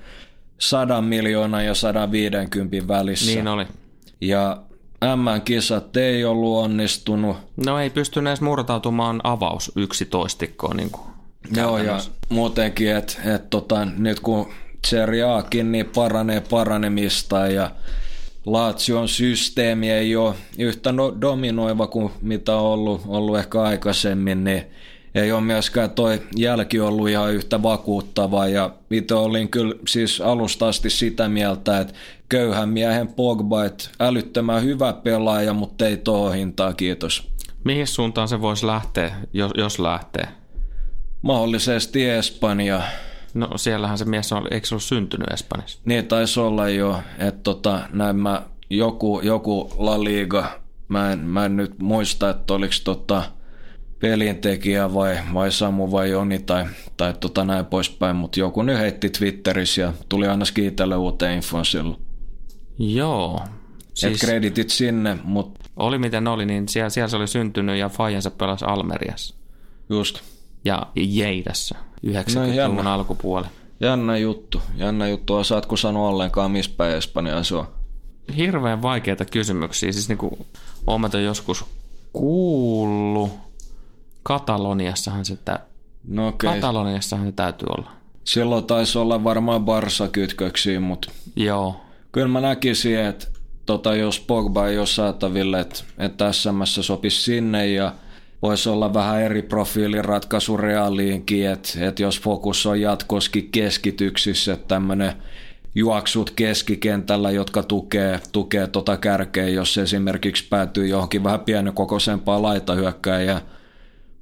100 miljoonaa ja 150 välissä. Niin oli. Ja M-kisat ei ollut onnistunut. No ei pystynyt edes murtautumaan avaus yksitoistikkoon. Niin kuin Joo, ja muutenkin, että et tota, nyt kun Serie Akin, niin paranee paranemista ja Laatsion systeemi ei ole yhtä no, dominoiva kuin mitä on ollut, ollut ehkä aikaisemmin, niin ei ole myöskään toi jälki ollut ihan yhtä vakuuttava ja itse olin kyllä siis alusta asti sitä mieltä, että köyhän miehen Pogba, että älyttömän hyvä pelaaja, mutta ei tuohon hintaa, kiitos. Mihin suuntaan se voisi lähteä, jos, jos lähtee? Mahdollisesti Espanja. No siellähän se mies on, eikö se ollut syntynyt Espanjassa? Niin taisi olla jo, että tota, näin mä, joku, joku La Liga, mä en, mä en nyt muista, että oliko tota, pelintekijä vai, vai Samu vai Joni tai, tai tota näin poispäin, mutta joku nyt heitti Twitterissä ja tuli aina kiitellä uuteen infoon silloin. Joo. Siis... Et kreditit sinne, mutta... Oli miten oli, niin siellä, siellä se oli syntynyt ja Fajansa pelasi Almeriassa. Just. Ja Jeidassa. 90-luvun no, alkupuoli. Jännä juttu. Jännä juttu. Osaatko sanoa ollenkaan, missä päin Espanjaa se on? Hirveän vaikeita kysymyksiä. Siis niinku, oon joskus kuullut. Kataloniassahan se, tä... no okay. Kataloniassahan se täytyy olla. Silloin taisi olla varmaan Barsa-kytköksiä, mutta... Joo. Kyllä mä näkisin, että tota, jos Pogba ei ole saataville, että, että SMS sopisi sinne ja – voisi olla vähän eri profiiliratkaisu reaaliinkin, että, että jos fokus on jatkoskin keskityksissä, että tämmöinen juoksut keskikentällä, jotka tukee, tukee tota kärkeä, jos esimerkiksi päätyy johonkin vähän pienokokoisempaan laitahyökkäjään.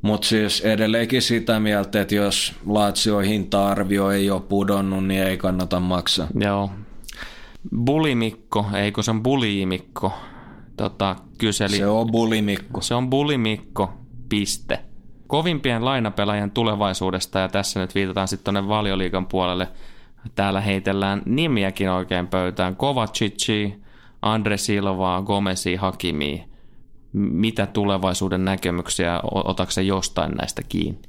Mutta siis edelleenkin sitä mieltä, että jos Lazio hinta-arvio ei ole pudonnut, niin ei kannata maksaa. Joo. Bulimikko, eikö se on bulimikko, tota, kyseli. Se on bulimikko. Se on bulimikko, piste. Kovimpien lainapelaajien tulevaisuudesta, ja tässä nyt viitataan sitten tuonne valioliikan puolelle. Täällä heitellään nimiäkin oikein pöytään. Kovacici, Andre Silvaa, Gomesi, Hakimi. Mitä tulevaisuuden näkemyksiä, otatko se jostain näistä kiinni?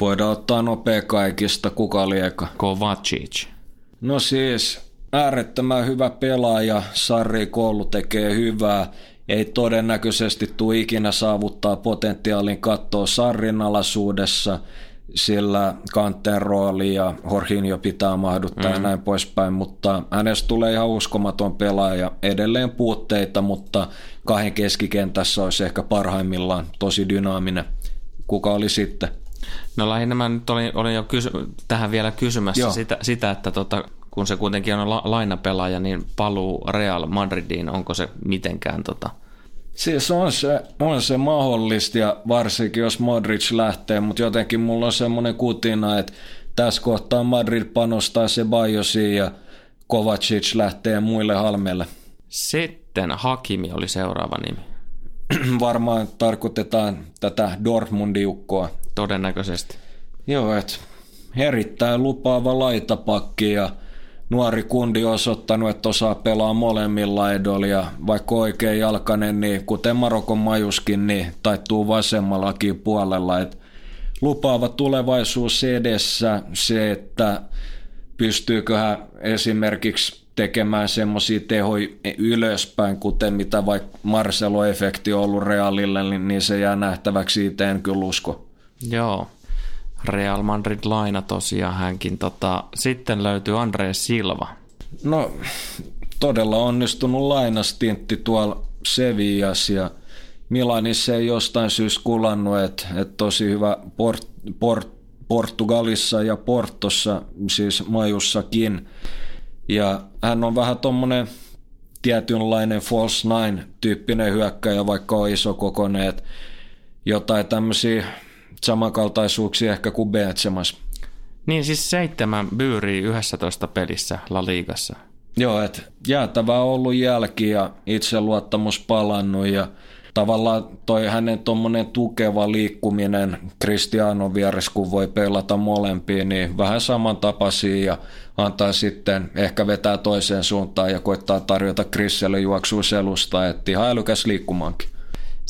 Voidaan ottaa nopea kaikista, kuka lieka. Kovacic. No siis, äärettömän hyvä pelaaja, Sarri Koulu tekee hyvää, ei todennäköisesti tule ikinä saavuttaa potentiaalin kattoa Sarrin alaisuudessa, sillä kanteen rooli ja Horhinjo pitää mahduttaa mm. ja näin poispäin, mutta hänestä tulee ihan uskomaton pelaaja. Edelleen puutteita, mutta kahden keskikentässä olisi ehkä parhaimmillaan tosi dynaaminen. Kuka oli sitten? No lähinnä mä nyt olin, olin jo kysy- tähän vielä kysymässä sitä, sitä, että tota, kun se kuitenkin on la- lainapelaaja, niin paluu Real Madridiin, onko se mitenkään tota, Siis on se, on se mahdollista ja varsinkin jos Modric lähtee, mutta jotenkin mulla on semmoinen kutina, että tässä kohtaa Madrid panostaa se Bajosiin ja Kovacic lähtee muille halmeille. Sitten Hakimi oli seuraava nimi. Varmaan tarkoitetaan tätä Dortmundiukkoa. Todennäköisesti. Joo, että erittäin lupaava laitapakki ja nuori kundi osoittanut, että osaa pelaa molemmilla edolla vaikka oikein jalkainen, niin kuten Marokon majuskin, niin taittuu vasemmallakin puolella. Et lupaava tulevaisuus edessä se, että pystyyköhän esimerkiksi tekemään semmoisia tehoja ylöspäin, kuten mitä vaikka Marcelo-efekti on ollut Realille, niin, niin se jää nähtäväksi itse en kyllä usko. Joo, Real Madrid laina tosiaan hänkin. Tota, sitten löytyy Andre Silva. No todella onnistunut lainastintti tuolla Sevillassa ja Milanissa ei jostain syystä kulannut, että, että tosi hyvä port, port, Portugalissa ja Portossa, siis Majussakin. Ja hän on vähän tuommoinen tietynlainen false nine-tyyppinen hyökkäjä, vaikka on iso kokoneet. Jotain tämmöisiä samankaltaisuuksia ehkä kuin Benzemassa. Niin siis seitsemän byyriä 11 pelissä La Ligassa. Joo, että jäätävää ollut jälki ja itseluottamus palannut ja tavallaan toi hänen tuommoinen tukeva liikkuminen Cristiano vieressä, kun voi pelata molempiin, niin vähän samantapaisia ja antaa sitten ehkä vetää toiseen suuntaan ja koittaa tarjota Chriselle juoksua selusta, että ihan älykäs liikkumaankin.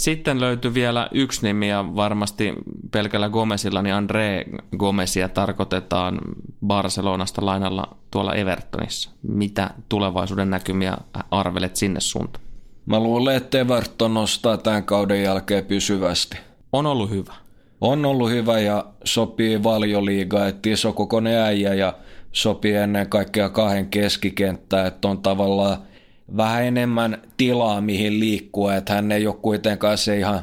Sitten löytyi vielä yksi nimi ja varmasti pelkällä Gomezilla, niin André Gomezia tarkoitetaan Barcelonasta lainalla tuolla Evertonissa. Mitä tulevaisuuden näkymiä arvelet sinne suuntaan? Mä luulen, että Everton nostaa tämän kauden jälkeen pysyvästi. On ollut hyvä. On ollut hyvä ja sopii valioliiga, että iso kokoinen äijä ja sopii ennen kaikkea kahden keskikenttää, että on tavallaan vähän enemmän tilaa, mihin liikkua, että hän ei ole kuitenkaan se ihan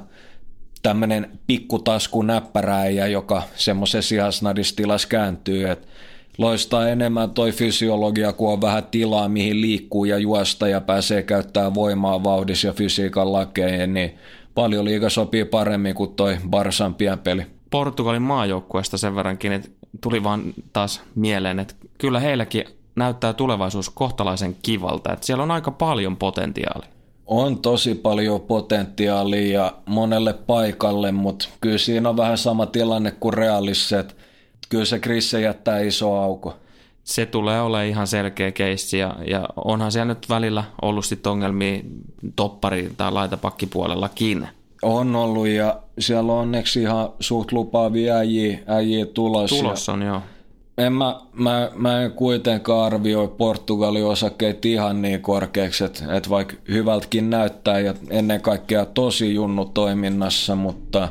tämmöinen pikkutasku näppäräjä, joka semmoisessa ihasnadistilassa kääntyy, että loistaa enemmän toi fysiologia, kun on vähän tilaa, mihin liikkuu ja juosta ja pääsee käyttämään voimaa vauhdissa ja fysiikan lakeen, niin paljon liiga sopii paremmin kuin toi Barsan pienpeli. Portugalin maajoukkueesta sen verrankin, että tuli vaan taas mieleen, että kyllä heilläkin näyttää tulevaisuus kohtalaisen kivalta, että siellä on aika paljon potentiaalia. On tosi paljon potentiaalia monelle paikalle, mutta kyllä siinä on vähän sama tilanne kuin Realissa, että kyllä se Krisse jättää iso auko. Se tulee olemaan ihan selkeä keissi ja, ja onhan siellä nyt välillä ollut sitten ongelmia toppari- tai laitapakkipuolellakin. On ollut ja siellä on onneksi ihan suht lupaavia äijiä, äijiä tulossa. Tulos on, joo en mä, mä, mä en kuitenkaan arvioi Portugalin osakkeet ihan niin korkeaksi, että, että vaikka hyvältäkin näyttää ja ennen kaikkea tosi junnu toiminnassa, mutta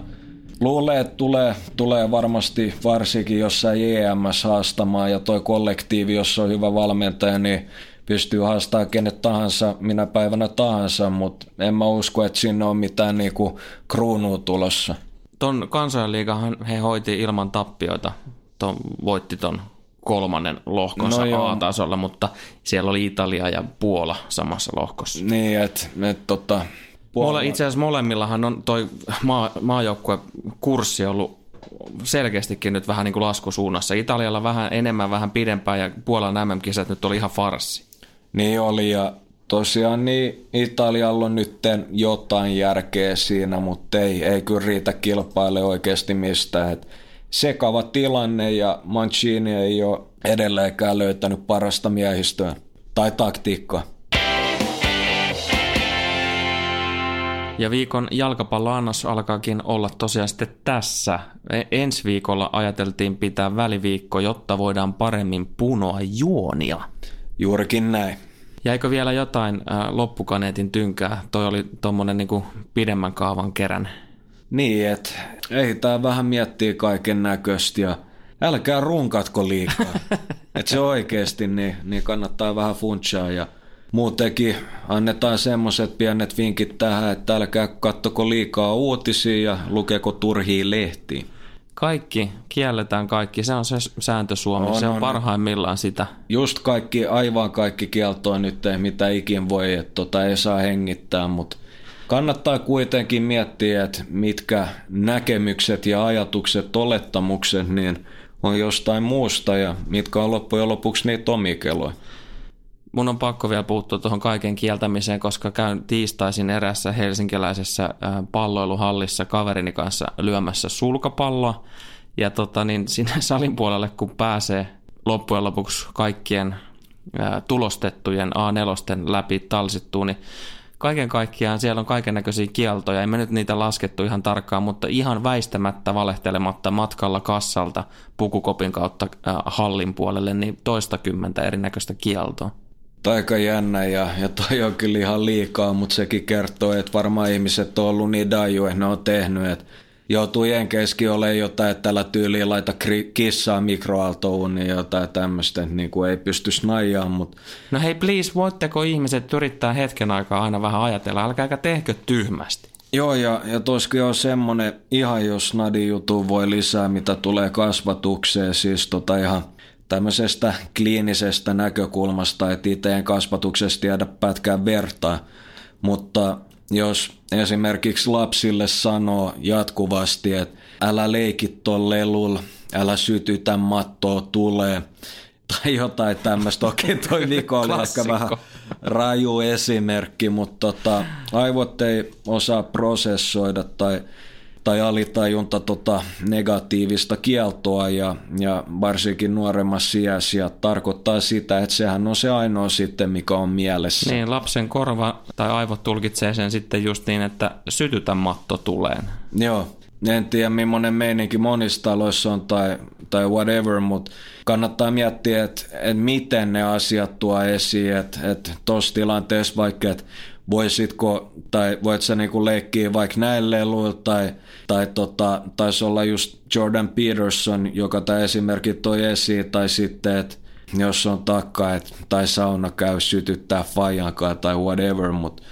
luulee, että tulee, tulee varmasti varsinkin jossain JMS haastamaan ja toi kollektiivi, jos on hyvä valmentaja, niin pystyy haastamaan kenet tahansa minä päivänä tahansa, mutta en mä usko, että sinne on mitään niinku kruunua tulossa. Ton kansainliigahan he hoiti ilman tappioita ton, voitti ton kolmannen lohkonsa no A-tasolla, mutta siellä oli Italia ja Puola samassa lohkossa. Niin, että et, tota, Puola... Itse asiassa molemmillahan on toi maa, maajoukkue kurssi ollut selkeästikin nyt vähän niin kuin laskusuunnassa. Italialla vähän enemmän, vähän pidempään ja Puolan MM-kisat nyt oli ihan farsi. Niin oli ja tosiaan niin Italialla on nyt jotain järkeä siinä, mutta ei, ei kyllä riitä kilpaile oikeasti mistään. Et sekava tilanne ja Mancini ei ole edelleenkään löytänyt parasta miehistöä tai taktiikkaa. Ja viikon jalkapalloannos alkaakin olla tosiaan sitten tässä. E, ensi viikolla ajateltiin pitää väliviikko, jotta voidaan paremmin punoa juonia. Juurikin näin. Jäikö vielä jotain äh, loppukaneetin tynkää? Toi oli tuommoinen niinku pidemmän kaavan kerän. Niin, että ei tää vähän miettii kaiken näköistä ja älkää runkatko liikaa. että se oikeasti, niin, niin kannattaa vähän funtsaa ja muutenkin annetaan semmoiset pienet vinkit tähän, että älkää kattoko liikaa uutisia ja lukeko turhia lehtiä. Kaikki, kielletään kaikki. Se on se sääntö Suomessa. On, se on, on parhaimmillaan sitä. Just kaikki, aivan kaikki kieltoa nyt mitä ikin voi, että tota ei saa hengittää, mutta kannattaa kuitenkin miettiä, että mitkä näkemykset ja ajatukset, olettamukset, niin on jostain muusta ja mitkä on loppujen lopuksi niitä omikeloja mun on pakko vielä puuttua tuohon kaiken kieltämiseen, koska käyn tiistaisin erässä helsinkiläisessä palloiluhallissa kaverini kanssa lyömässä sulkapalloa. Ja tota, niin sinne salin puolelle, kun pääsee loppujen lopuksi kaikkien tulostettujen A4 läpi talsittuu, niin kaiken kaikkiaan siellä on kaiken näköisiä kieltoja. Ei me nyt niitä laskettu ihan tarkkaan, mutta ihan väistämättä valehtelematta matkalla kassalta pukukopin kautta hallin puolelle, niin toista kymmentä erinäköistä kieltoa aika jännä ja, ja toi on kyllä ihan liikaa, mutta sekin kertoo, että varmaan ihmiset on ollut niin daju, että ne on tehnyt, että joutuu Jenkeissäkin olemaan jotain, että tällä tyyliin laita kissaa mikroaaltouun niin jotain tämmöistä, niin kuin ei pysty snajaan, mutta... No hei please, voitteko ihmiset yrittää hetken aikaa aina vähän ajatella, älkääkä tehkö tyhmästi. Joo, ja, ja tuossa on semmoinen, ihan jos Nadin jutu voi lisää, mitä tulee kasvatukseen, siis tota ihan – tämmöisestä kliinisestä näkökulmasta, että itse kasvatuksesta tiedä pätkään vertaa, mutta jos esimerkiksi lapsille sanoo jatkuvasti, että älä leiki tuon lelulla, älä sytytä mattoa tulee, tai jotain tämmöistä. Okei, toi Niko oli ehkä vähän raju esimerkki, mutta tota, aivot ei osaa prosessoida tai tai alitajunta tota negatiivista kieltoa ja, ja varsinkin nuoremmassa iässä ja tarkoittaa sitä, että sehän on se ainoa sitten, mikä on mielessä. Niin, lapsen korva tai aivot tulkitsee sen sitten just niin, että sytytä matto tuleen. Joo, en tiedä millainen meininki monissa taloissa on tai, tai whatever, mutta kannattaa miettiä, että, että miten ne asiat tuo esiin, että, että tuossa tilanteessa vaikka, että voisitko, tai voit sä niinku leikkiä vaikka näin leluilla, tai, tai tota, taisi olla just Jordan Peterson, joka tämä esimerkki toi esiin, tai sitten, että jos on takka, et, tai sauna käy sytyttää fajankaan tai whatever, mutta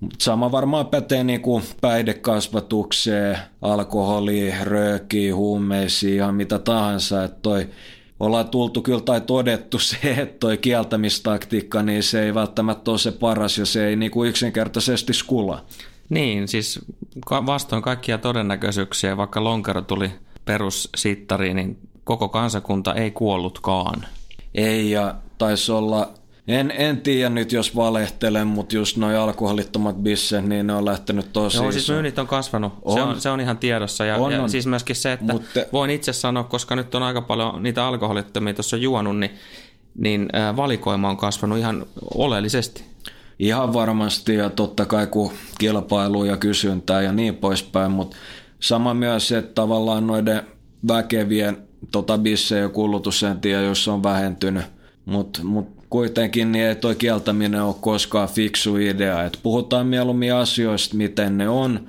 mut sama varmaan pätee niinku päihdekasvatukseen, alkoholiin, röökiin, huumeisiin, ihan mitä tahansa, että toi ollaan tultu kyllä tai todettu se, että toi kieltämistaktiikka, niin se ei välttämättä ole se paras ja se ei niin kuin yksinkertaisesti skula. Niin, siis vastoin kaikkia todennäköisyyksiä, vaikka lonkero tuli perussittariin, niin koko kansakunta ei kuollutkaan. Ei, ja taisi olla en, en tiedä nyt, jos valehtelen, mutta just noin alkoholittomat bisset, niin ne on lähtenyt tosi Joo, siis myynnit on kasvanut. On. Se, on, se on ihan tiedossa. Ja, on, ja on. siis myöskin se, että mutta... voin itse sanoa, koska nyt on aika paljon niitä alkoholittomia tuossa juonut, niin, niin valikoima on kasvanut ihan oleellisesti. Ihan varmasti ja totta kai kun kilpailu ja kysyntää ja niin poispäin, mutta sama myös se, että tavallaan noiden väkevien tota bissejä kulutus en tiedä, jos on vähentynyt, mutta mut kuitenkin niin ei toi kieltäminen ole koskaan fiksu idea. Et puhutaan mieluummin asioista, miten ne on.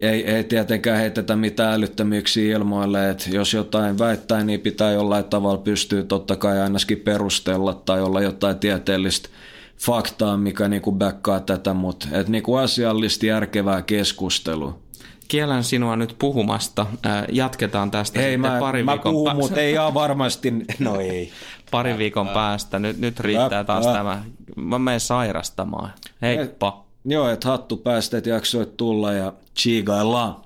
Ei, ei tietenkään heitetä mitään älyttömyyksiä ilmoille, että jos jotain väittää, niin pitää jollain tavalla pystyä totta kai ainakin perustella tai olla jotain tieteellistä faktaa, mikä niinku backkaa tätä, mutta et niinku asiallisesti järkevää keskustelua kiellän sinua nyt puhumasta. Jatketaan tästä ei, sitten mä, pari mä viikon puhun, mutta ei ole varmasti, no ei. pari viikon päästä. Nyt, nyt riittää taas tämä. Mä menen sairastamaan. Heippa. Et, joo, että hattu päästä, että jaksoit tulla ja chigaillaan.